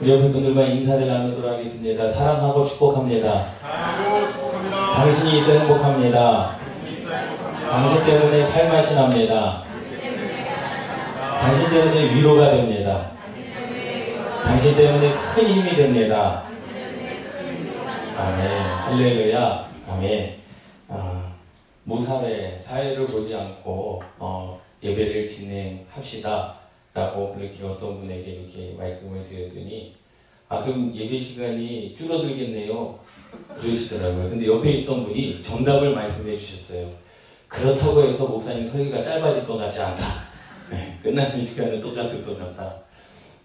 우리 옆에 분들과 인사를 나누도록 하겠습니다. 사랑하고 축복합니다. 사랑하고 축복합니다. 당신이 있어 행복합니다. 당신 때문에 살맛이 납니다. 당신 때문에 위로가 됩니다. 당신 때문에 큰 힘이 됩니다. 아멘. 할렐루야. 아멘. 아, 무사회, 사회를 보지 않고 어, 예배를 진행합시다. 라고 이렇게 어떤 분에게 이렇게 말씀을 드렸더니 아 그럼 예배 시간이 줄어들겠네요. 그러시더라고요. 근데 옆에 있던 분이 정답을 말씀해 주셨어요. 그렇다고 해서 목사님 설교가 짧아질 것 같지 않다. 네, 끝나는 시간은 똑같을 것 같다.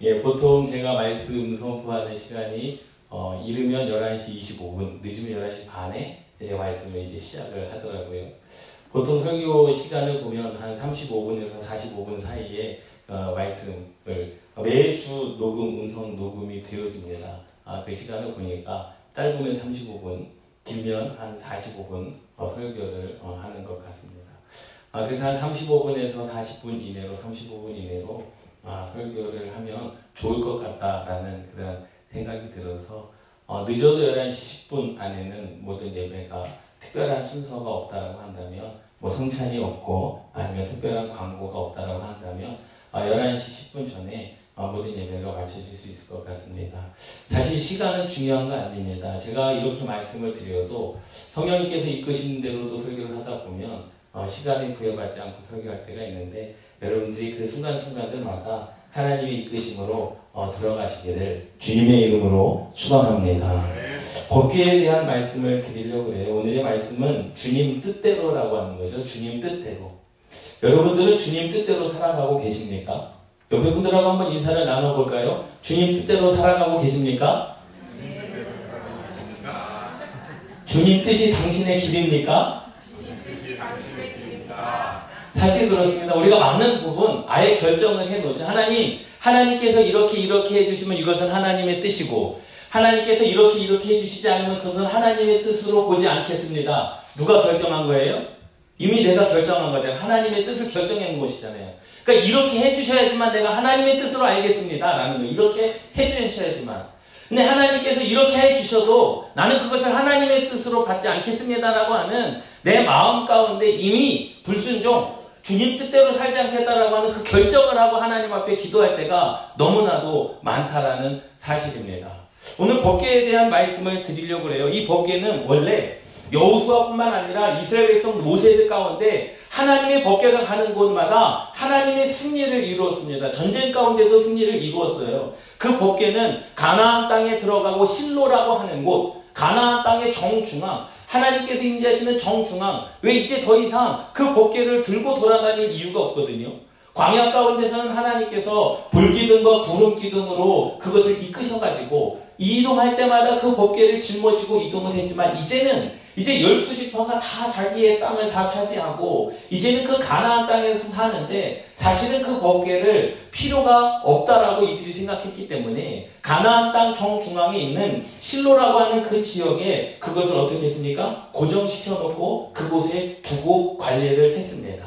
예, 보통 제가 말씀 선포하는 시간이 어, 이르면 11시 25분, 늦으면 11시 반에 이제 말씀을 이제 시작을 하더라고요. 보통 설교 시간을 보면 한 35분에서 45분 사이에 어, 말씀을 매주 녹음, 음성 녹음이 되어집니다. 아, 그 시간을 보니까 짧으면 35분, 길면 한 45분 어, 설교를 어, 하는 것 같습니다. 아, 그래서 한 35분에서 40분 이내로, 35분 이내로 아, 설교를 하면 좋을 것 같다라는 그런 생각이 들어서 어, 늦어도 11시 10분 안에는 모든 예배가 특별한 순서가 없다라고 한다면 뭐 성찬이 없고 아니면 특별한 광고가 없다라고 한다면 어, 11시 10분 전에 어, 모든 예배가 마쳐질 수 있을 것 같습니다. 사실 시간은 중요한 거 아닙니다. 제가 이렇게 말씀을 드려도 성령님께서 이끄시는 대로도 설교를 하다 보면 어, 시간에 부여받지 않고 설교할 때가 있는데 여러분들이 그 순간순간들마다 하나님의 이끄심으로 어, 들어가시기를 주님의 이름으로 축원합니다. 법계에 대한 말씀을 드리려고 해요. 오늘의 말씀은 주님 뜻대로라고 하는 거죠. 주님 뜻대로. 여러분들은 주님 뜻대로 살아가고 계십니까? 옆에 분들하고 한번 인사를 나눠볼까요? 주님 뜻대로 살아가고 계십니까? 주님 뜻이 당신의 길입니까? 사실 그렇습니다. 우리가 많은 부분 아예 결정을 해놓죠. 하나님, 하나님께서 이렇게 이렇게 해주시면 이것은 하나님의 뜻이고, 하나님께서 이렇게 이렇게 해주시지 않으면 그것은 하나님의 뜻으로 보지 않겠습니다. 누가 결정한 거예요? 이미 내가 결정한 거잖아요. 하나님의 뜻을 결정한 것이잖아요. 그러니까 이렇게 해주셔야지만 내가 하나님의 뜻으로 알겠습니다. 라는 거. 이렇게 해주셔야지만. 근데 하나님께서 이렇게 해주셔도 나는 그것을 하나님의 뜻으로 받지 않겠습니다라고 하는 내 마음 가운데 이미 불순종, 주님 뜻대로 살지 않겠다라고 하는 그 결정을 하고 하나님 앞에 기도할 때가 너무나도 많다라는 사실입니다. 오늘 법계에 대한 말씀을 드리려고 해요. 이 법계는 원래 여호수아뿐만 아니라 이스라엘 백성 모세들 가운데 하나님의 법궤가 가는 곳마다 하나님의 승리를 이루었습니다. 전쟁 가운데도 승리를 이루었어요. 그 법궤는 가나안 땅에 들어가고 실로라고 하는 곳, 가나안 땅의 정중앙, 하나님께서 임재하시는 정중앙, 왜 이제 더 이상 그 법궤를 들고 돌아다닐 이유가 없거든요. 광야 가운데서는 하나님께서 불기둥과 구름기둥으로 그것을 이끄셔가지고 이동할 때마다 그 법궤를 짊어지고 이동을 했지만 이제는 이제 열두 지파가 다 자기의 땅을 다 차지하고 이제는 그 가나안 땅에서 사는데 사실은 그 법궤를 필요가 없다라고 이들이 생각했기 때문에 가나안 땅 정중앙에 있는 실로라고 하는 그 지역에 그것을 어떻게 했습니까? 고정시켜 놓고 그곳에 두고 관리를 했습니다.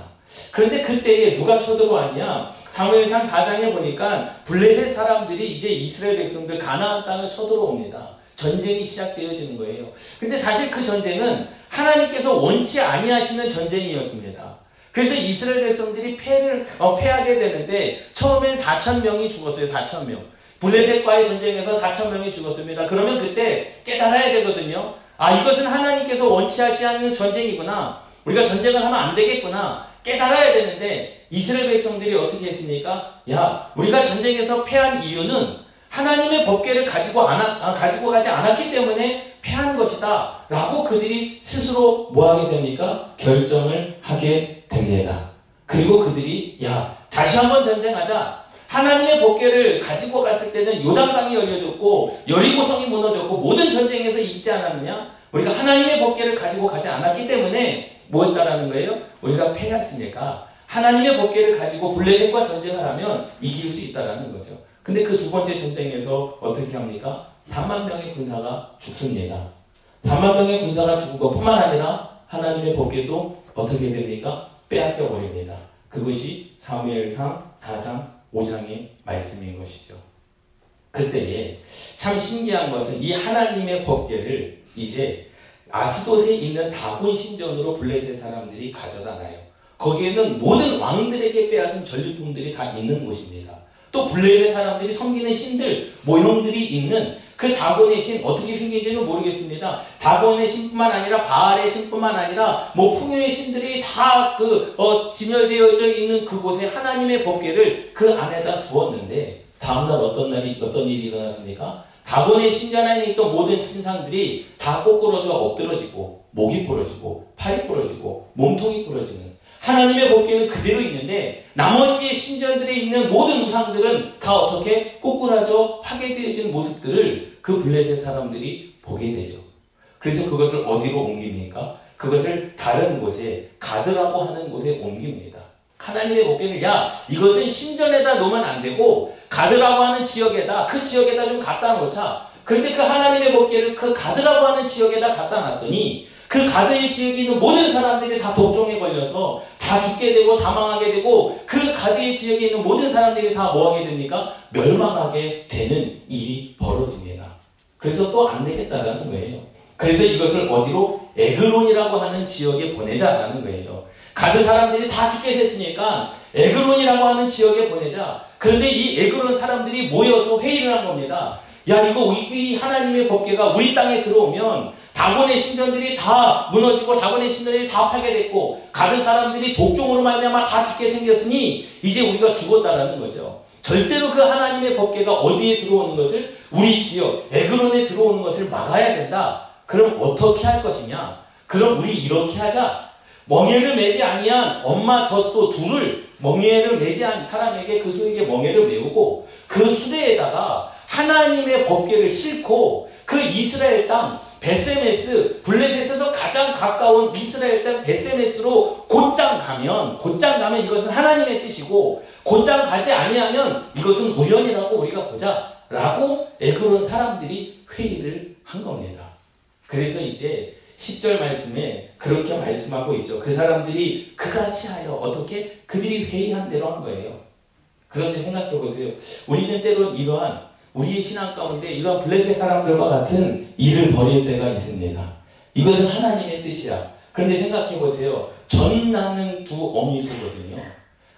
그런데 그때에 누가 쳐들어왔냐? 사무엘상 4장에 보니까 블레셋 사람들이 이제 이스라엘 백성들 가나안 땅을 쳐들어옵니다. 전쟁이 시작되어지는 거예요. 근데 사실 그 전쟁은 하나님께서 원치 아니하시는 전쟁이었습니다. 그래서 이스라엘 백성들이 패를 어, 패하게 되는데 처음엔 4천 명이 죽었어요. 4천 명. 블레셋과의 전쟁에서 4천 명이 죽었습니다. 그러면 그때 깨달아야 되거든요. 아 이것은 하나님께서 원치 하시는 전쟁이구나. 우리가 전쟁을 하면 안 되겠구나. 깨달아야 되는데 이스라엘 백성들이 어떻게 했습니까? 야 우리가 전쟁에서 패한 이유는 하나님의 법궤를 가지고 안 아, 가지고 가지 않았기 때문에 패한 것이다. 라고 그들이 스스로 뭐 하게 됩니까? 결정을 하게 됩니다. 그리고 그들이 야 다시 한번 전쟁하자. 하나님의 법궤를 가지고 갔을 때는 요단강이 열려졌고 여리고성이 무너졌고 모든 전쟁에서 이기지 않았느냐? 우리가 하나님의 법궤를 가지고 가지 않았기 때문에 뭐였다라는 거예요? 우리가 패했으니까 하나님의 법궤를 가지고 블레셋과 전쟁을 하면 이길 수 있다라는 거죠. 근데 그 두 번째 전쟁에서 어떻게 합니까? 3만 명의 군사가 죽습니다. 3만 명의 군사가 죽은 것뿐만 아니라 하나님의 법궤도 어떻게 됩니까? 빼앗겨 버립니다. 그것이 사무엘상 4장 5장의 말씀인 것이죠. 그때에 참 신기한 것은 이 하나님의 법계를 이제 아스돗에 있는 다곤 신전으로 블레셋 사람들이 가져다 놔요. 거기에는 모든 왕들에게 빼앗은 전리품들이 다 있는 곳입니다. 또 블레셋 사람들이 섬기는 신들 모형들이 있는 그 다곤의 신 어떻게 생긴지는 모르겠습니다. 다곤의 신뿐만 아니라 바알의 신뿐만 아니라 뭐 풍요의 신들이 다그 어, 진열되어져 있는 그곳에 하나님의 법궤를 그 안에다 두었는데 다음날 어떤 날이 어떤 일이 일어났습니까? 다곤의 신전 안에 있던 모든 신상들이 다 꼬꾸러져 엎드러지고 목이 부러지고 팔이 부러지고 몸통이 부러지는 하나님의 법궤는 그대로 있는데 나머지의 신전들에 있는 모든 우상들은 다 어떻게 꼬꾸라져 파괴되어진 모습들을 그 블레셋 사람들이 보게 되죠. 그래서 그것을 어디로 옮깁니까? 그것을 다른 곳에 가드라고 하는 곳에 옮깁니다. 하나님의 법궤를 야 이것은 신전에다 놓으면 안 되고 가드라고 하는 지역에다 그 지역에다 좀 갖다 놓자. 그런데 그 하나님의 법궤를 그 가드라고 하는 지역에다 갖다 놨더니 그 가드의 지역에 있는 모든 사람들이 다 독종에 걸려서 다 죽게 되고 사망하게 되고 그 가드의 지역에 있는 모든 사람들이 다 뭐하게 됩니까? 멸망하게 되는 일이 벌어집니다. 그래서 또 안 되겠다라는 거예요. 그래서 이것을 어디로 에그론이라고 하는 지역에 보내자라는 거예요. 가드 사람들이 다 죽게 됐으니까 에그론이라고 하는 지역에 보내자. 그런데 이 에그론 사람들이 모여서 회의를 한 겁니다. 야 이거 이 하나님의 법궤가 우리 땅에 들어오면 다곤의 신전들이 다 무너지고 다곤의 신전들이 다 파괴됐고 가드 사람들이 독종으로 말미암아 다 죽게 생겼으니 이제 우리가 죽었다라는 거죠. 절대로 그 하나님의 법궤가 어디에 들어오는 것을 우리 지역 에그론에 들어오는 것을 막아야 된다. 그럼 어떻게 할 것이냐? 그럼 우리 이렇게 하자. 멍에를 매지 아니한 엄마 젖소 둘을 멍에를 매지 않은 사람에게 그 소에게 멍에를 메우고 그 수레에다가 하나님의 법궤를 싣고 그 이스라엘 땅 베세메스 블레셋에서 가장 가까운 이스라엘 땅 베세메스로 곧장 가면 곧장 가면 이것은 하나님의 뜻이고 곧장 가지 아니하면 이것은 우연이라고 우리가 보자라고 에그론 사람들이 회의를 한 겁니다. 그래서 이제 10절 말씀에 그렇게 말씀하고 있죠. 그 사람들이 그같이 하여 어떻게 그들이 회의한 대로 한 거예요. 그런데 생각해 보세요. 우리는 때로 이러한 우리의 신앙 가운데 이러한 블레셋 사람들과 같은 일을 벌일 때가 있습니다. 이것은 하나님의 뜻이야. 그런데 생각해 보세요. 전 나는 두 어미소거든요.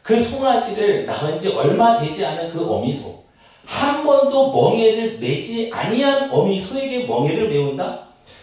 그 송아지를 낳은 지 얼마 되지 않은 그 어미소. 한 번도 멍해를 매지 아니한 어미소에게 멍해를 메운다?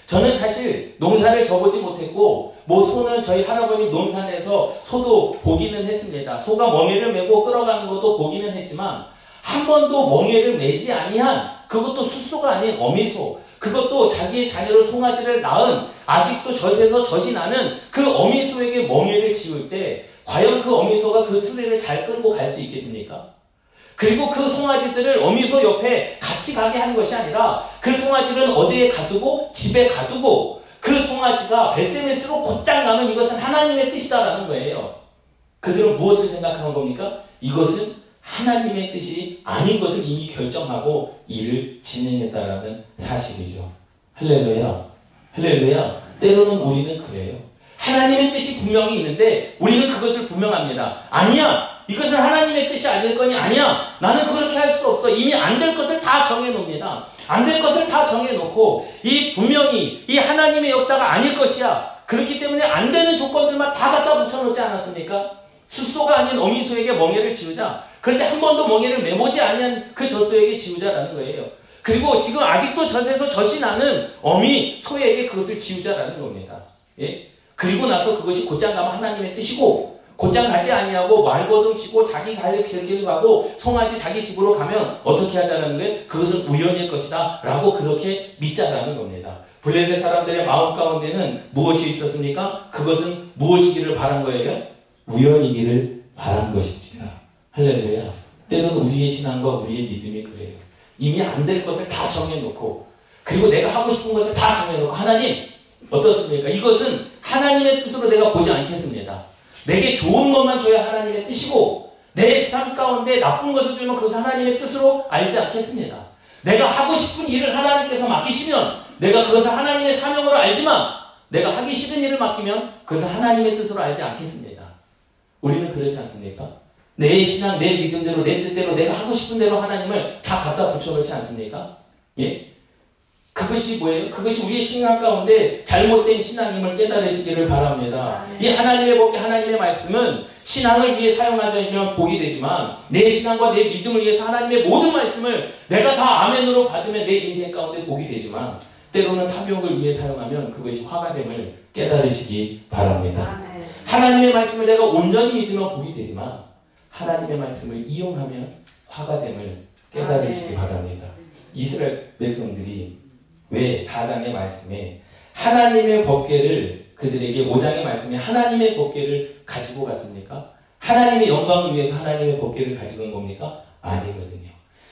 저는 사실 농사를 져보지 못했고 뭐 소는 저희 할아버님 농산에서 소도 보기는 했습니다. 소가 멍해를 메고 끌어가는 것도 보기는 했지만 한 번도 멍해를 매지 아니한 그것도 숫소가 아닌 어미소 그것도 자기의 자녀를 송아지를 낳은 아직도 젖에서 젖이 나는 그 어미소에게 멍해를 지울 때 과연 그 어미소가 그 수레를 잘 끌고 갈 수 있겠습니까? 그리고 그 송아지들을 어미소 옆에 같이 가게 하는 것이 아니라 그 송아지를 어디에 가두고 집에 가두고 그 송아지가 베세메스로 곧장 가는 이것은 하나님의 뜻이다라는 거예요. 그들은 무엇을 생각하는 겁니까? 이것은 하나님의 뜻이 아닌 것을 이미 결정하고 일을 진행했다라는 사실이죠. 할렐루야. 할렐루야. 때로는 우리는 그래요. 하나님의 뜻이 분명히 있는데 우리는 그것을 분명합니다. 아니야. 이것은 하나님의 뜻이 아닐 거니 아니야. 나는 그렇게 할 수 없어. 이미 안 될 것을 다 정해 놓습니다. 안 될 것을 다 정해 놓고 이 분명히 이 하나님의 역사가 아닐 것이야. 그렇기 때문에 안 되는 조건들만 다 갖다 붙여 놓지 않았습니까? 숫소가 아닌 어미소에게 멍해를 지우자. 그런데 한 번도 멍해를 메보지 않은 그 젖소에게 지우자라는 거예요. 그리고 지금 아직도 젖에서 젖이 나는 어미 소에게 그것을 지우자라는 겁니다. 예? 그리고 나서 그것이 곧장 가면 하나님의 뜻이고 곧장 가지 아니하고 말거둥 치고 자기 갈 길을 가고 송아지 자기 집으로 가면 어떻게 하자는 거예요? 그것은 우연일 것이다 라고 그렇게 믿자라는 겁니다. 블레셋 사람들의 마음 가운데는 무엇이 있었습니까? 그것은 무엇이기를 바란 거예요? 우연이기를 바란 것입니다. 할렐루야. 때로는 우리의 신앙과 우리의 믿음이 그래요. 이미 안 될 것을 다 정해놓고 그리고 내가 하고 싶은 것을 다 정해놓고 하나님 어떻습니까? 이것은 하나님의 뜻으로 내가 보지 않겠습니다. 내게 좋은 것만 줘야 하나님의 뜻이고 내 삶 가운데 나쁜 것을 주면 그것을 하나님의 뜻으로 알지 않겠습니다. 내가 하고 싶은 일을 하나님께서 맡기시면 내가 그것을 하나님의 사명으로 알지만 내가 하기 싫은 일을 맡기면 그것을 하나님의 뜻으로 알지 않겠습니다. 우리는 그렇지 않습니까? 내 신앙, 내 믿음대로, 내 뜻대로, 내가 하고 싶은 대로 하나님을 다 갖다 붙여놓지 않습니까? 예? 그것이 뭐예요? 그것이 우리의 신앙 가운데 잘못된 신앙임을 깨달으시기를 바랍니다. 이 하나님의 복이 하나님의 말씀은 신앙을 위해 사용하자면 복이 되지만 내 신앙과 내 믿음을 위해서 하나님의 모든 말씀을 내가 다 아멘으로 받으면 내 인생 가운데 복이 되지만 때로는 탐욕을 위해 사용하면 그것이 화가 됨을 깨달으시기 바랍니다. 하나님의 말씀을 내가 온전히 믿으면 복이 되지만 하나님의 말씀을 이용하면 화가 됨을 깨달으시기 바랍니다. 이스라엘 백성들이 왜 4장의 말씀에 하나님의 법궤를 그들에게 5장의 말씀에 하나님의 법궤를 가지고 갔습니까? 하나님의 영광을 위해서 하나님의 법궤를 가지고 온 겁니까? 아니거든요.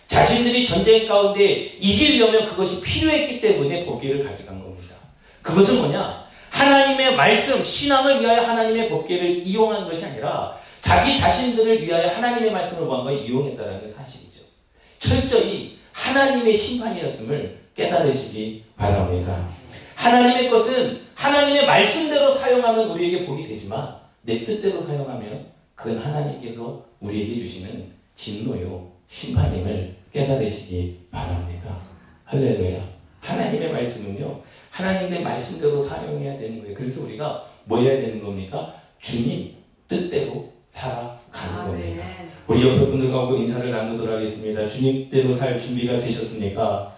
자신들이 전쟁 가운데 이기려면 그것이 필요했기 때문에 법궤를 가져간 겁니다. 그것은 뭐냐? 하나님의 말씀, 신앙을 위하여 하나님의 법궤를 이용한 것이 아니라 자기 자신들을 위하여 하나님의 말씀을 뭔가 이용했다는 사실이죠. 철저히 하나님의 심판이었음을 깨달으시기 바랍니다. 하나님의 것은 하나님의 말씀대로 사용하면 우리에게 복이 되지만 내 뜻대로 사용하면 그건 하나님께서 우리에게 주시는 진노요 심판임을 깨달으시기 바랍니다. 할렐루야. 하나님의 말씀은요. 하나님의 말씀대로 사용해야 되는 거예요. 그래서 우리가 뭐 해야 되는 겁니까? 주님 뜻대로 살아가는 겁니다. 우리 옆에 분들과 인사를 나누도록 하겠습니다. 주님대로 살 준비가 되셨습니까?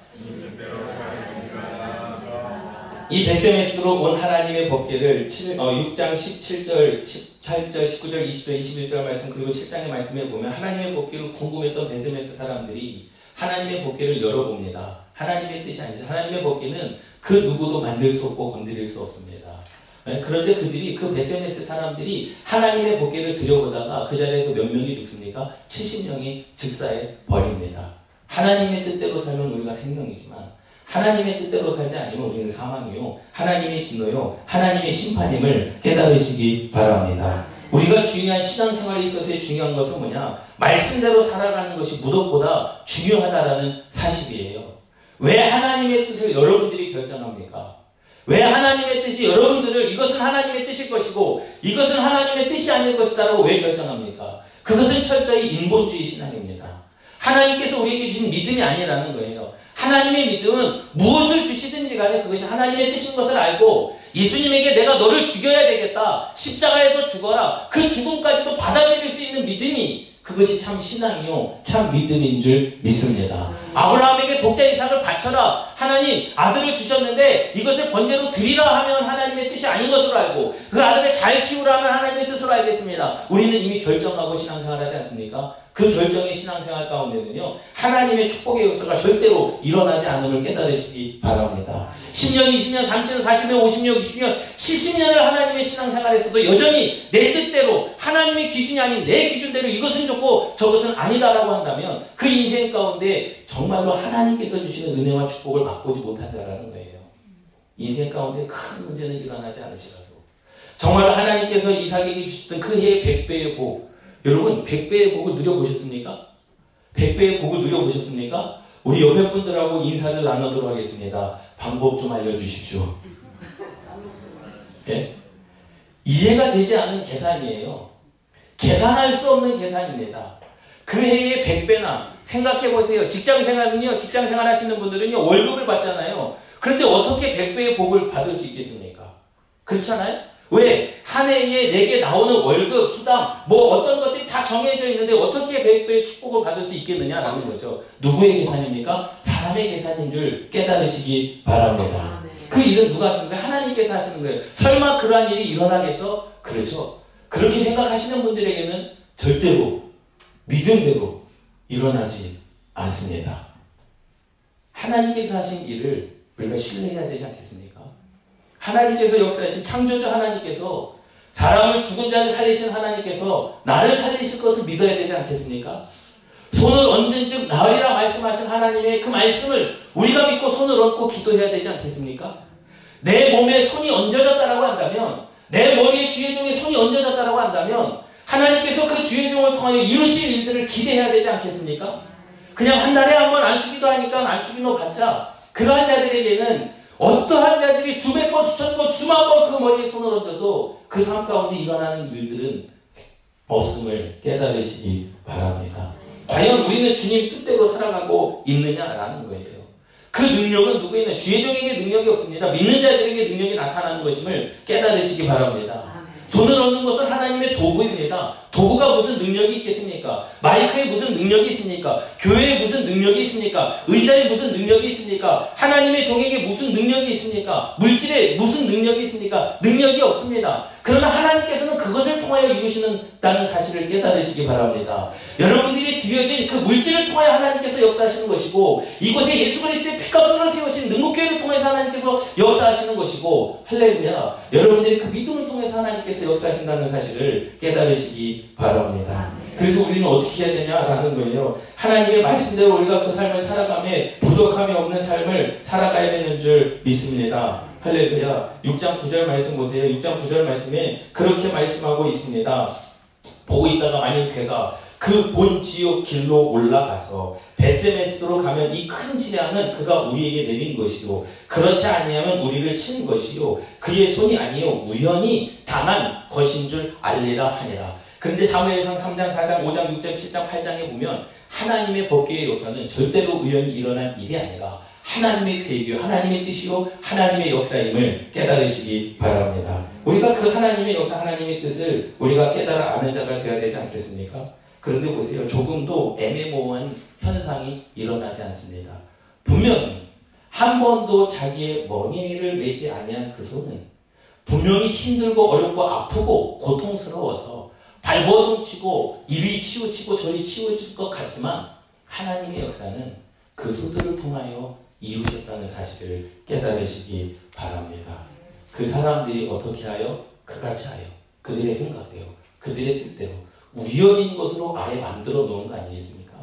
이 베세메스로 온 하나님의 법계를 7, 어, 6장 17절, 18절, 19절, 20절, 21절 말씀 그리고 7장의 말씀에 보면 하나님의 법계를 궁금했던 베세메스 사람들이 하나님의 법계를 열어봅니다. 하나님의 뜻이 아니죠. 하나님의 법계는 그 누구도 만들 수 없고 건드릴 수 없습니다. 네? 그런데 그들이 그 베세메스 사람들이 하나님의 법계를 들여보다가 그 자리에서 몇 명이 죽습니까? 70명이 즉사에 버립니다. 하나님의 뜻대로 살면 우리가 생명이지만 하나님의 뜻대로 살지 않으면 우리는 사망이요. 하나님의 진노요. 하나님의 심판임을 깨달으시기 바랍니다. 우리가 중요한 신앙생활에 있어서의 중요한 것은 뭐냐? 말씀대로 살아가는 것이 무엇보다 중요하다라는 사실이에요. 왜 하나님의 뜻을 여러분들이 결정합니까? 왜 하나님의 뜻이 여러분들을 이것은 하나님의 뜻일 것이고 이것은 하나님의 뜻이 아닐 것이다라고 왜 결정합니까? 그것은 철저히 인본주의 신앙입니다. 하나님께서 우리에게 주신 믿음이 아니라는 거예요. 하나님의 믿음은 무엇을 주시든지 간에 그것이 하나님의 뜻인 것을 알고 예수님에게 내가 너를 죽여야 되겠다. 십자가에서 죽어라. 그 죽음까지도 받아들일 수 있는 믿음이 그것이 참 신앙이요. 참 믿음인 줄 믿습니다. 아브라함에게 독자 이삭을 바쳐라. 하나님 아들을 주셨는데 이것을 번제로 드리라 하면 하나님의 뜻이 아닌 것으로 알고 그 아들을 잘 키우라 하면 하나님의 뜻으로 알겠습니다. 우리는 이미 결정하고 신앙생활 하지 않습니까? 그 결정의 신앙생활 가운데는요, 하나님의 축복의 역사가 절대로 일어나지 않음을 깨달으시기 바랍니다. 10년, 20년, 30년, 40년, 50년, 60년, 70년을 하나님의 신앙생활에서도 여전히 내 뜻대로 하나님의 기준이 아닌 내 기준대로 이것은 좋고 저것은 아니다라고 한다면 그 인생 가운데 정말로 하나님께서 주시는 은혜와 축복을 맛보지 못한 자라는 거예요. 인생 가운데 큰 문제는 일어나지 않으시라도 정말 하나님께서 이삭에게 주셨던 그 해의 백배의 복 여러분, 100배의 복을 누려보셨습니까? 100배의 복을 누려보셨습니까? 우리 옆에 분들하고 인사를 나누도록 하겠습니다. 방법 좀 알려주십시오. 예? 이해가 되지 않은 계산이에요. 계산할 수 없는 계산입니다. 그 해에 100배나 생각해 보세요. 직장 생활은요, 직장 생활 하시는 분들은요, 월급을 받잖아요. 그런데 어떻게 100배의 복을 받을 수 있겠습니까? 그렇잖아요? 왜? 한 해에 내게 나오는 월급, 수당, 뭐 어떤 것들이 다 정해져 있는데 어떻게 백배의 축복을 받을 수 있겠느냐라는 거죠. 누구의 계산입니까? 사람의 계산인 줄 깨달으시기 바랍니다. 아, 네. 그 일은 누가 하시는 거예요? 하나님께서 하시는 거예요. 설마 그러한 일이 일어나겠어? 그렇죠. 그렇게 생각하시는 분들에게는 절대로 믿음대로 일어나지 않습니다. 하나님께서 하신 일을 우리가 신뢰해야 되지 않겠습니까? 하나님께서 역사하신 창조주 하나님께서 사람을 죽은 자를 살리신 하나님께서 나를 살리실 것을 믿어야 되지 않겠습니까? 손을 얹은 나으리라 말씀하신 하나님의 그 말씀을 우리가 믿고 손을 얹고 기도해야 되지 않겠습니까? 내 몸에 손이 얹어졌다라고 한다면 내 머리에 주의 종에 손이 얹어졌다라고 한다면 하나님께서 그 주의 종을 통하여 이루실 일들을 기대해야 되지 않겠습니까? 그냥 한 달에 한 번 안수기도 하니까 안수기도 받자. 그러한 자들에게는 어떠한 자들이 수백 번, 수천 번, 수만 번 그 머리에 손을 얹어도 그 삶 가운데 일어나는 일들은 없음을 깨달으시기 바랍니다. 과연 우리는 주님 뜻대로 살아가고 있느냐라는 거예요. 그 능력은 누구에는 주의 종에게 능력이 없습니다. 믿는 자들에게 능력이 나타나는 것임을 깨달으시기 바랍니다. 손을 얻는 것은 하나님의 도구입니다. 도구가 무슨 능력이 있겠습니까? 마이크에 무슨 능력이 있습니까? 교회에 무슨 능력이 있습니까? 의자에 무슨 능력이 있습니까? 하나님의 종에게 무슨 능력이 있습니까? 물질에 무슨 능력이 있습니까? 능력이 없습니다. 그러나 하나님께서는 그것을 통하여 이루시는다는 사실을 깨달으시기 바랍니다. 여러분들이 드려진 그 물질을 통하여 하나님께서 역사하시는 것이고 이곳에 예수 그리스도의 피값으로 세우신 능력교회를 통해서 하나님께서 역사하시는 것이고 할렐루야 여러분들이 그 믿음을 통해서 하나님께서 역사하신다는 사실을 깨달으시기 바랍니다. 그래서 우리는 어떻게 해야 되냐라는 거예요. 하나님의 말씀대로 우리가 그 삶을 살아가며 부족함이 없는 삶을 살아가야 되는 줄 믿습니다. 할렐루야. 6장 9절 말씀 보세요. 6장 9절 말씀에 그렇게 말씀하고 있습니다. 보고 있다가 만약 괴가 그 본 지옥 길로 올라가서 베세메스로 가면 이큰 재앙은 그가 우리에게 내린 것이요 그렇지 아니하면 우리를 친 것이요 그의 손이 아니요 우연히 당한 것인 줄 알리라 하니라. 그런데 사무엘상 3장, 4장, 5장, 6장, 7장, 8장에 보면 하나님의 법계의 요사는 절대로 우연히 일어난 일이 아니라 하나님의 계획이요, 하나님의 뜻이요, 하나님의 역사임을 깨달으시기 바랍니다. 우리가 그 하나님의 역사, 하나님의 뜻을 우리가 깨달아 아는 자가 되어야 되지 않겠습니까? 그런데 보세요. 조금도 애매모호한 현상이 일어나지 않습니다. 분명히 한 번도 자기의 멍에를 매지 아니한 그 손은 분명히 힘들고 어렵고 아프고 고통스러워서 발버둥 치고 이리 치우치고 저리 치우칠 것 같지만 하나님의 역사는 그 소들을 통하여 이루셨다는 사실을 깨달으시기 바랍니다. 그 사람들이 어떻게 하여? 그같이 하여. 그들의 생각대로, 그들의 뜻대로, 우연인 것으로 아예 만들어 놓은 거 아니겠습니까?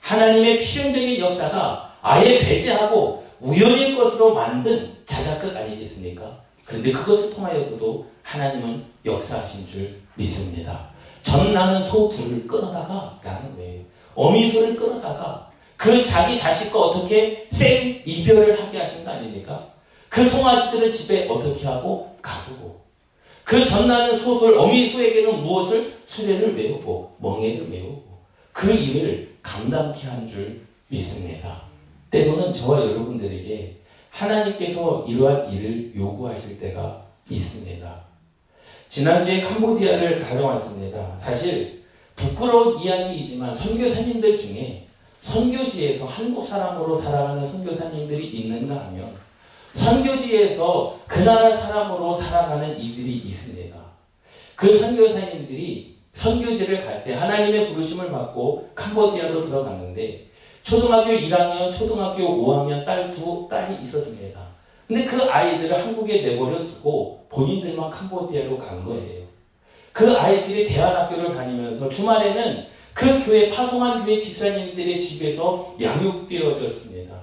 하나님의 필연적인 역사가 아예 배제하고 우연인 것으로 만든 자작극 아니겠습니까? 그런데 그것을 통하여서도 하나님은 역사하신 줄 믿습니다. 전나는 소 둘을 끊어다가 라는 거예요. 어미소를 끊어다가 그 자기 자식과 어떻게 생 이별을 하게 하신 거 아닙니까? 그 송아지들을 집에 어떻게 하고 가두고 그 전나는 소들 어미소에게는 무엇을 수레를 메우고 멍에를 메우고 그 일을 감당케 한 줄 믿습니다. 때로는 저와 여러분들에게 하나님께서 이러한 일을 요구하실 때가 있습니다. 지난주에 캄보디아를 가져왔습니다. 사실 부끄러운 이야기이지만 선교사님들 중에 선교지에서 한국 사람으로 살아가는 선교사님들이 있는가 하면 선교지에서 그 나라 사람으로 살아가는 이들이 있습니다. 그 선교사님들이 선교지를 갈 때 하나님의 부르심을 받고 캄보디아로 들어갔는데 초등학교 1학년, 초등학교 5학년 딸 두 딸이 있었습니다. 근데 그 아이들을 한국에 내버려 두고 본인들만 캄보디아로 간 거예요. 그 아이들이 대안학교를 다니면서 주말에는 그 교회 파송한 교회 집사님들의 집에서 양육되어졌습니다.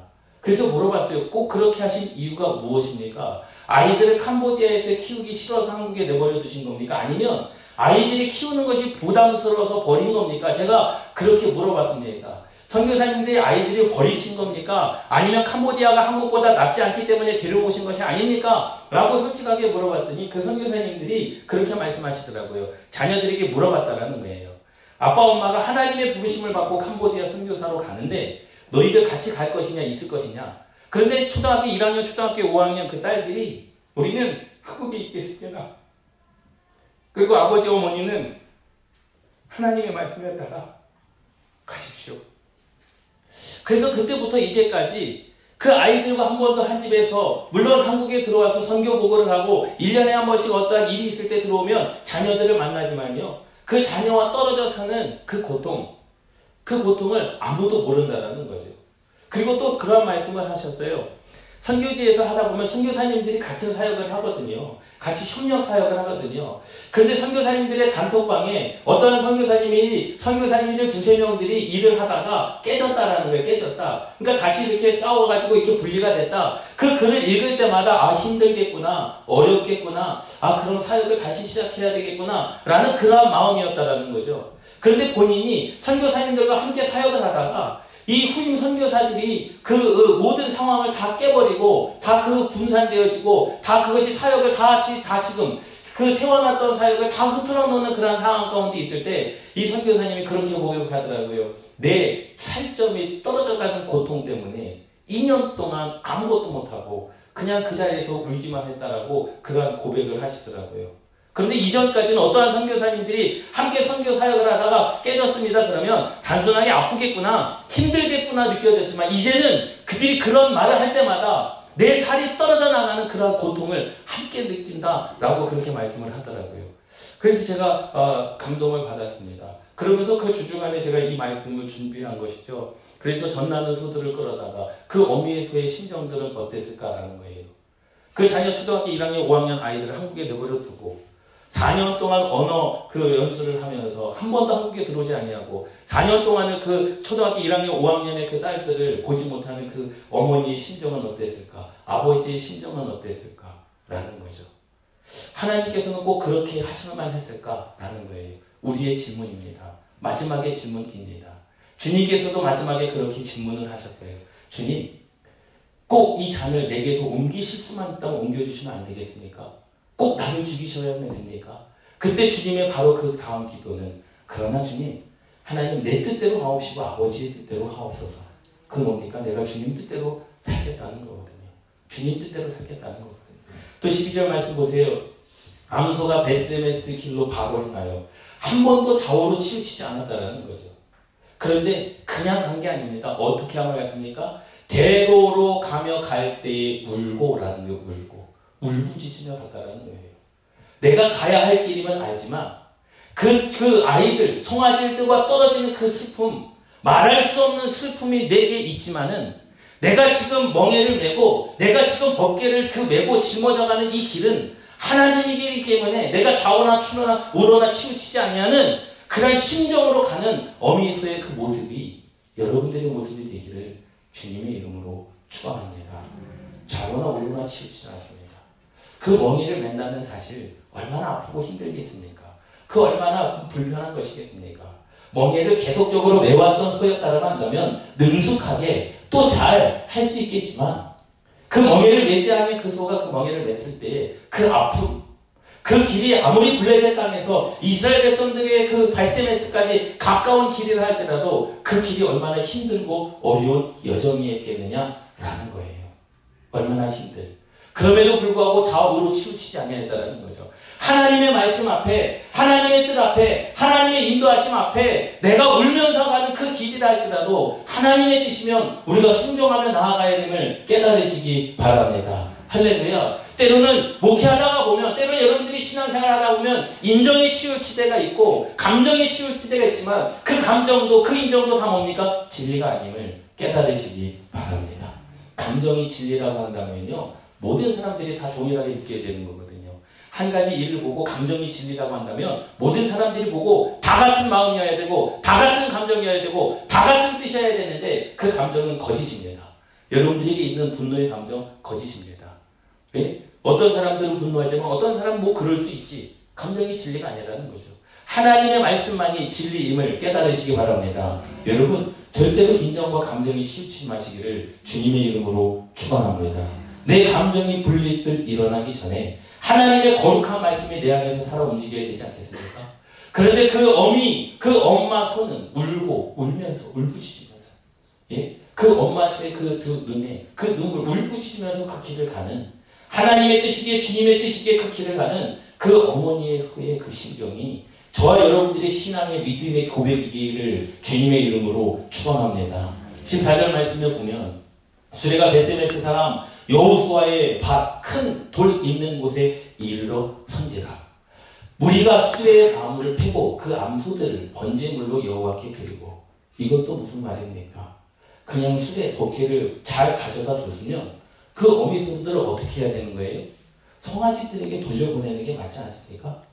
그래서 물어봤어요. 꼭 그렇게 하신 이유가 무엇입니까? 아이들을 캄보디아에서 키우기 싫어서 한국에 내버려 두신 겁니까? 아니면 아이들이 키우는 것이 부담스러워서 버린 겁니까? 제가 그렇게 물어봤습니다. 선교사님들이 아이들이 버리신 겁니까? 아니면 캄보디아가 한국보다 낫지 않기 때문에 데려오신 것이 아닙니까? 라고 솔직하게 물어봤더니 그 선교사님들이 그렇게 말씀하시더라고요. 자녀들에게 물어봤다라는 거예요. 아빠 엄마가 하나님의 부르심을 받고 캄보디아 선교사로 가는데 너희들 같이 갈 것이냐 있을 것이냐. 그런데 초등학교 1학년, 초등학교 5학년 그 딸들이 우리는 한국에 있겠습니다. 그리고 아버지 어머니는 하나님의 말씀에 따라 가십시오. 그래서 그때부터 이제까지 그 아이들과 한 번도 한 집에서 물론 한국에 들어와서 선교 보고를 하고 1년에 한 번씩 어떠한 일이 있을 때 들어오면 자녀들을 만나지만요. 그 자녀와 떨어져 사는 그 고통, 그 고통을 아무도 모른다라는 거죠. 그리고 또 그런 말씀을 하셨어요. 선교지에서 하다 보면 선교사님들이 같은 사역을 하거든요. 같이 협력 사역을 하거든요. 그런데 선교사님들의 단톡방에 어떤 선교사님이 선교사님들 두세 명들이 일을 하다가 깨졌다라는 거예요. 깨졌다. 그러니까 다시 이렇게 싸워가지고 이렇게 분리가 됐다. 그 글을 읽을 때마다 아 힘들겠구나, 어렵겠구나, 아 그럼 사역을 다시 시작해야 되겠구나, 라는 그러한 마음이었다라는 거죠. 그런데 본인이 선교사님들과 함께 사역을 하다가 이 후임 선교사들이 그 모든 상황을 다 깨버리고 다 그 분산되어지고 다 그것이 사역을 다 같이 다 지금 그 세워놨던 사역을 다 흐트러 놓는 그런 상황 가운데 있을 때 이 선교사님이 그렇게 고백하더라고요. 내 살점이 떨어져가는 고통 때문에 2년 동안 아무것도 못하고 그냥 그 자리에서 울기만 했다라고 그런 고백을 하시더라고요. 그런데 이전까지는 어떠한 선교사님들이 함께 선교 사역을 하다가 깨졌습니다. 그러면 단순하게 아프겠구나, 힘들겠구나 느껴졌지만 이제는 그들이 그런 말을 할 때마다 내 살이 떨어져 나가는 그런 고통을 함께 느낀다라고 그렇게 말씀을 하더라고요. 그래서 제가 어, 감동을 받았습니다. 그러면서 그 주중간에 제가 이 말씀을 준비한 것이죠. 그래서 전나는 소들을 끌어다가 그 어미의 소의 심정들은 어땠을까라는 거예요. 그 자녀 초등학교 1학년, 5학년 아이들을 한국에 내버려 두고 4년 동안 언어 그 연수를 하면서 한 번도 한국에 들어오지 아니하고 4년 동안을 그 초등학교 1학년, 5학년의 그 딸들을 보지 못하는 그 어머니의 심정은 어땠을까? 아버지의 심정은 어땠을까? 라는 거죠. 하나님께서는 꼭 그렇게 하셔야만 했을까? 라는 거예요. 우리의 질문입니다. 마지막의 질문입니다. 주님께서도 마지막에 그렇게 질문을 하셨어요. 주님, 꼭 이 잔을 내게서 옮기실 수만 있다면 옮겨주시면 안 되겠습니까? 꼭 나를 죽이셔야만 됩니까? 그때 주님의 바로 그 다음 기도는 그러나 주님 하나님 내 뜻대로 하옵시고 아버지의 뜻대로 하옵소서. 그 뭡니까? 내가 주님 뜻대로 살겠다는 거거든요. 주님 뜻대로 살겠다는 거거든요. 또 12절 말씀 보세요. 암소가 베스메스 길로 바로 행하여 한 번도 좌우로 치우치지 않았다라는 거죠. 그런데 그냥 간 게 아닙니다. 어떻게 하며 갔습니까? 대로로 가며 갈 때에 울고라는 거 울고 울부짖으며 갔다라는 거예요. 내가 가야 할 길이면 알지만 그, 그 아이들, 송아지들과 떨어지는 그 슬픔, 말할 수 없는 슬픔이 내게 있지만은 내가 지금 멍에를 메고 내가 지금 벗개를 그 메고 짊어져가는 이 길은 하나님의 길이기 때문에 내가 좌우나 추나 우로나 치우치지 않냐는 그런 심정으로 가는 어미에서의 그 모습이 여러분들의 모습이 되기를 주님의 이름으로 축원합니다. 좌우나 우로나 치우치지 않습니다. 그 멍에를 맨다는 사실 얼마나 아프고 힘들겠습니까? 그 얼마나 불편한 것이겠습니까? 멍에를 계속적으로 메왔던 소였다라고 한다면 능숙하게 또 잘 할 수 있겠지만 그 멍에를 매지 않은 그 소가 그 멍에를 맸을 때 그 아픔 그 길이 아무리 블레셋 땅에서 이스라엘 백성들의 그 발세메스까지 가까운 길이라 할지라도 그 길이 얼마나 힘들고 어려운 여정이었겠느냐라는 거예요. 얼마나 힘들. 그럼에도 불구하고 좌우로 치우치지 않냐했다는 거죠. 하나님의 말씀 앞에, 하나님의 뜻 앞에, 하나님의 인도하심 앞에 내가 울면서 가는 그 길이라 할지라도 하나님의 뜻이면 우리가 순종하며 나아가야 됨을 깨달으시기 바랍니다. 할렐루야. 때로는 목회하다가 보면, 때로는 여러분들이 신앙생활 하다 보면 인정에 치울 기대가 있고 감정에 치울 기대가 있지만 그 감정도 그 인정도 다 뭡니까? 진리가 아님을 깨달으시기 바랍니다. 감정이 진리라고 한다면요. 모든 사람들이 다 동일하게 느껴야 되는 거거든요. 한 가지 일을 보고 감정이 진리라고 한다면 모든 사람들이 보고 다 같은 마음이어야 되고 다 같은 감정이어야 되고 다 같은 뜻이어야 되는데 그 감정은 거짓입니다. 여러분들에게 있는 분노의 감정 거짓입니다. 왜? 어떤 사람들은 분노하지만 어떤 사람은 뭐 그럴 수 있지. 감정이 진리가 아니라는 거죠. 하나님의 말씀만이 진리임을 깨달으시기 바랍니다. 여러분 절대로 인정과 감정이 치우치지 마시기를 주님의 이름으로 축원합니다. 내 감정이 분리들 일어나기 전에 하나님의 거룩한 말씀이 내 안에서 살아 움직여야 되지 않겠습니까? 그런데 그 어미, 그 엄마 손은 울고 울면서 울부짖으면서 예? 그 엄마의 그 두 눈에 그 눈물 울부짖으면서 그 길을 가는 하나님의 뜻이기에 주님의 뜻이기에 그 길을 가는 그 어머니의 후에 그 심정이 저와 여러분들의 신앙의 믿음의 고백이기를 주님의 이름으로 축원합니다. 14절 말씀에 보면 수레가 베세메스 사람 여호수아의 큰돌 있는 곳에 이르러 선지라. 무리가 수레의 나무를 패고 그 암소들을 번제물로 여호와께 드리고 이것도 무슨 말입니까? 그냥 수레 버케를 잘 가져다 줬으면 그 어미손들을 어떻게 해야 되는 거예요? 성아지들에게 돌려보내는 게 맞지 않습니까?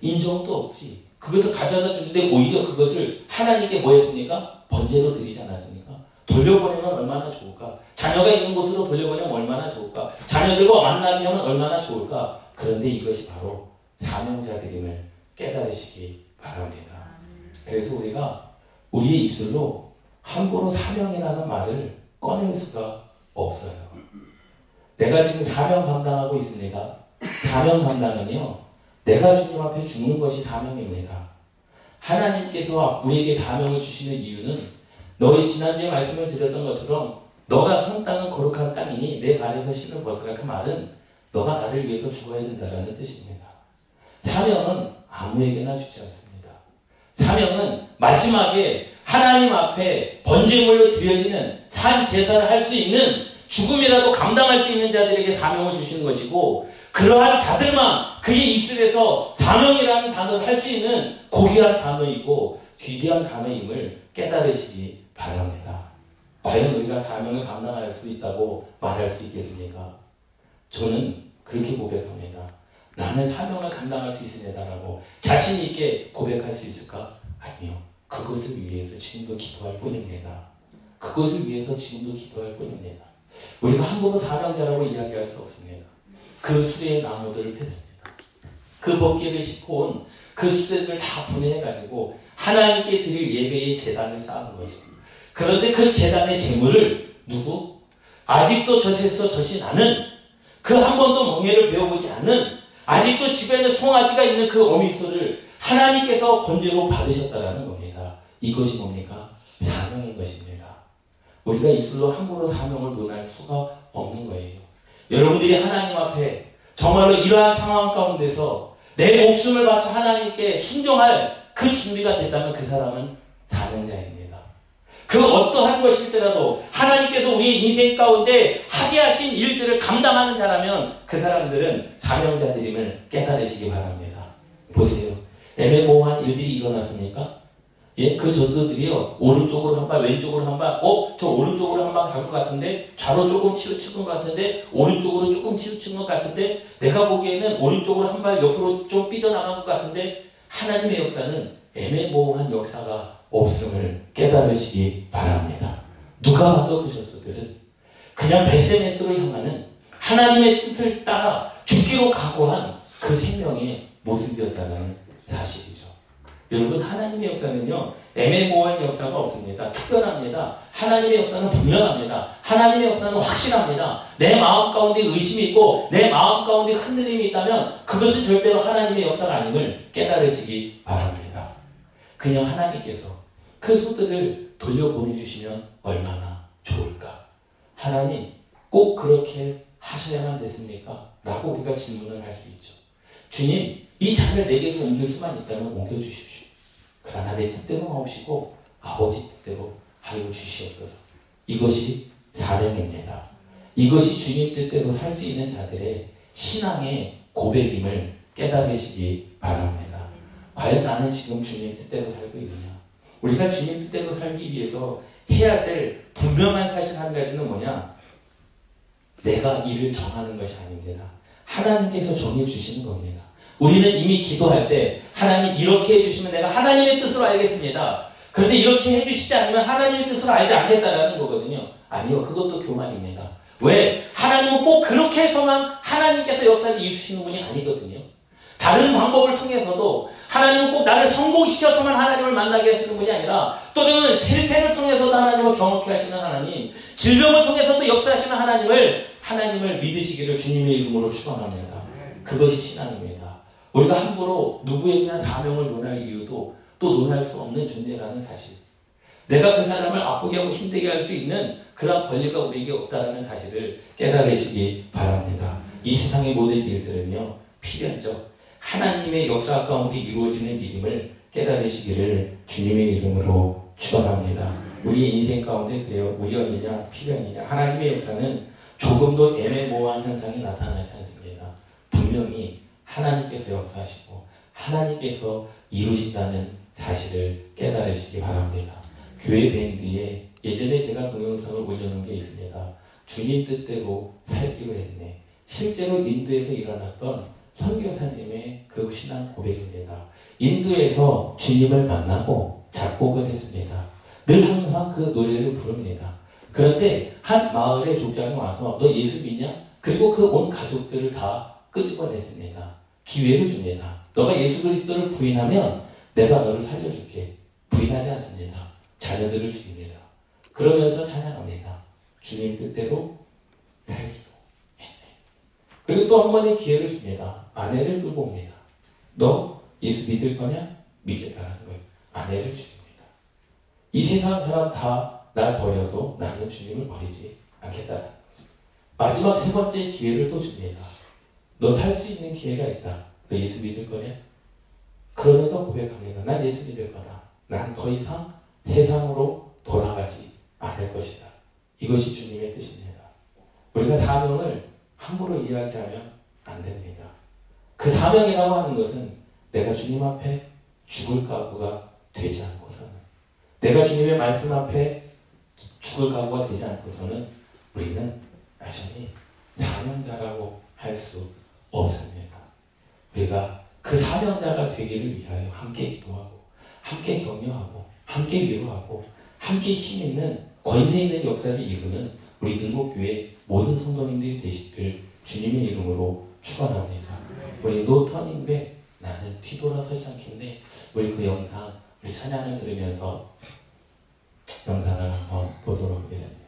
인정도 없지. 그것을 가져다 주는데 오히려 그것을 하나님께 뭐 했습니까? 번제로 드리지 않았습니까? 돌려보내면 얼마나 좋을까? 자녀가 있는 곳으로 돌려보내면 얼마나 좋을까? 자녀들과 만나게 하면 얼마나 좋을까? 그런데 이것이 바로 사명자들임을 깨달으시기 바랍니다. 그래서 우리가 우리의 입술로 함부로 사명이라는 말을 꺼낼 수가 없어요. 내가 지금 사명 감당하고 있습니다. 사명 감당은요, 내가 주님 앞에 죽는 것이 사명입니다. 하나님께서 우리에게 사명을 주시는 이유는 너희 지난주에 말씀을 드렸던 것처럼 너가 선 땅은 거룩한 땅이니 내 발에서 신을 벗어라 그 말은 너가 나를 위해서 죽어야 된다는 뜻입니다. 사명은 아무에게나 주지 않습니다. 사명은 마지막에 하나님 앞에 번제물로 드려지는 산 제사를 할 수 있는 죽음이라도 감당할 수 있는 자들에게 사명을 주시는 것이고 그러한 자들만 그의 입술에서 사명이라는 단어를 할 수 있는 고귀한 단어이고 귀대한 단어임을 깨달으시기 바랍니다. 과연 우리가 사명을 감당할 수 있다고 말할 수 있겠습니까? 저는 그렇게 고백합니다. 나는 사명을 감당할 수 있습니다라고 자신 있게 고백할 수 있을까? 아니요. 그것을 위해서 지금도 기도할 뿐입니다. 그것을 위해서 지금도 기도할 뿐입니다. 우리가 함부로 사명자라고 이야기할 수 없습니다. 그 수레의 나무들을 폈습니다. 그 번개를 싣고 온 그 수레들을 다 분해해가지고 하나님께 드릴 예배의 재단을 쌓은 것입니다. 그런데 그 재단의 재물을 누구? 아직도 젖에서 젖이 나는 그 한 번도 멍해를 배워보지 않는 아직도 집에는 송아지가 있는 그 어미소를 하나님께서 번제로 받으셨다라는 겁니다. 이것이 뭡니까? 사명인 것입니다. 우리가 입술로 함부로 사명을 논할 수가 없는 거예요. 여러분들이 하나님 앞에 정말로 이러한 상황 가운데서 내 목숨을 바쳐 하나님께 순종할 그 준비가 됐다면 그 사람은 사명자입니다. 그 어떠한 것일지라도 하나님께서 우리 인생 가운데 하게 하신 일들을 감당하는 자라면 그 사람들은 사명자들임을 깨달으시기 바랍니다. 보세요. 애매모호한 일들이 일어났습니까? 예, 그 저수들이요, 오른쪽으로 한 발, 왼쪽으로 한 발, 어, 저 오른쪽으로 한 발 갈 것 같은데, 좌로 조금 치우친 것 같은데, 오른쪽으로 조금 치우친 것 같은데, 내가 보기에는 오른쪽으로 한 발 옆으로 좀 삐져나간 것 같은데, 하나님의 역사는 애매모호한 역사가 없음을 깨달으시기 바랍니다. 누가 봐도 그 저수들은 그냥 베세메트로 향하는 하나님의 뜻을 따라 죽기로 각오한 그 생명의 모습이었다는 사실이죠. 여러분 하나님의 역사는요 애매모호한 역사가 없습니다. 특별합니다. 하나님의 역사는 분명합니다. 하나님의 역사는 확실합니다. 내 마음 가운데 의심이 있고 내 마음 가운데 흔들림이 있다면 그것은 절대로 하나님의 역사가 아님을 깨달으시기 바랍니다. 그냥 하나님께서 그 소들을 돌려보내주시면 얼마나 좋을까? 하나님 꼭 그렇게 하셔야만 됐습니까? 라고 우리가 질문을 할 수 있죠. 주님, 이 잔을 내게서 옮길 수만 있다면 옮겨주십시오. 그러나 내 뜻대로 마옵시고 아버지 뜻대로 하여 주시옵소서. 이것이 사명입니다. 이것이 주님 뜻대로 살 수 있는 자들의 신앙의 고백임을 깨달으시기 바랍니다. 과연 나는 지금 주님 뜻대로 살고 있느냐? 우리가 주님 뜻대로 살기 위해서 해야 될 분명한 사실 한 가지는 뭐냐? 내가 일을 정하는 것이 아닙니다. 하나님께서 정해 주시는 겁니다. 우리는 이미 기도할 때 하나님 이렇게 해주시면 내가 하나님의 뜻으로 알겠습니다. 그런데 이렇게 해주시지 않으면 하나님의 뜻으로 알지 않겠다라는 거거든요. 아니요, 그것도 교만입니다. 왜? 하나님은 꼭 그렇게 해서만 하나님께서 역사를 이루시는 분이 아니거든요. 다른 방법을 통해서도 하나님은 꼭 나를 성공시켜서만 하나님을 만나게 하시는 분이 아니라 또는 실패를 통해서도 하나님을 경험케 하시는 하나님, 질병을 통해서도 역사하시는 하나님을 하나님을 믿으시기를 주님의 이름으로 축원합니다. 그것이 신앙입니다. 우리가 함부로 누구에 대한 사명을 논할 이유도 또 논할 수 없는 존재라는 사실. 내가 그 사람을 아프게 하고 힘들게 할 수 있는 그런 권리가 우리에게 없다는 사실을 깨달으시기 바랍니다. 이 세상의 모든 일들은요, 필연적 하나님의 역사 가운데 이루어지는 믿음을 깨달으시기를 주님의 이름으로 축원합니다. 우리의 인생 가운데 그래요. 우연이냐 필연이냐 하나님의 역사는 조금도 애매모호한 현상이 나타나지 않습니다. 분명히 하나님께서 역사하시고 하나님께서 이루신다는 사실을 깨달으시기 바랍니다. 교회 밴드에 예전에 제가 동영상을 올려놓은 게 있습니다. 주님 뜻대로 살기로 했네. 실제로 인도에서 일어났던 선교사님의 그 신앙 고백입니다. 인도에서 주님을 만나고 작곡을 했습니다. 늘 항상 그 노래를 부릅니다. 그런데 한 마을의 족장이 와서 너 예수 믿냐? 그리고 그 온 가족들을 다 끄집어냈습니다. 기회를 줍니다. 너가 예수 그리스도를 부인하면 내가 너를 살려줄게. 부인하지 않습니다. 자녀들을 죽입니다. 그러면서 찬양합니다. 주님 뜻대로 했네. 그리고 또 한 번의 기회를 줍니다. 아내를 끌고 옵니다. 너 예수 믿을 거냐? 믿겠다는 거예요. 아내를 주입니다. 이 세상 사람 다 날 버려도 나는 주님을 버리지 않겠다는 거죠. 마지막 세 번째 기회를 또 줍니다. 너 살 수 있는 기회가 있다. 너 예수 믿을 거냐? 그러면서 고백합니다. 난 예수 믿을 거다. 난 더 이상 세상으로 돌아가지 않을 것이다. 이것이 주님의 뜻입니다. 우리가 사명을 함부로 이야기하면 안 됩니다. 그 사명이라고 하는 것은 내가 주님 앞에 죽을 각오가 되지 않고서는 내가 주님의 말씀 앞에 죽을 각오가 되지 않고서는 우리는 여전히 사명자라고 할 수 없습니다. 우리가 그 사명자가 되기를 위하여 함께 기도하고 함께 격려하고 함께 위로하고 함께 힘 있는 권세 있는 역사를 이루는 우리 능곡교회 모든 성도님들이 되시길 주님의 이름으로 축원합니다. 우리 노터닝배 나는 뒤돌아서지 않겠네. 우리 그 영상 우리 찬양을 들으면서 영상을 한번 보도록 하겠습니다.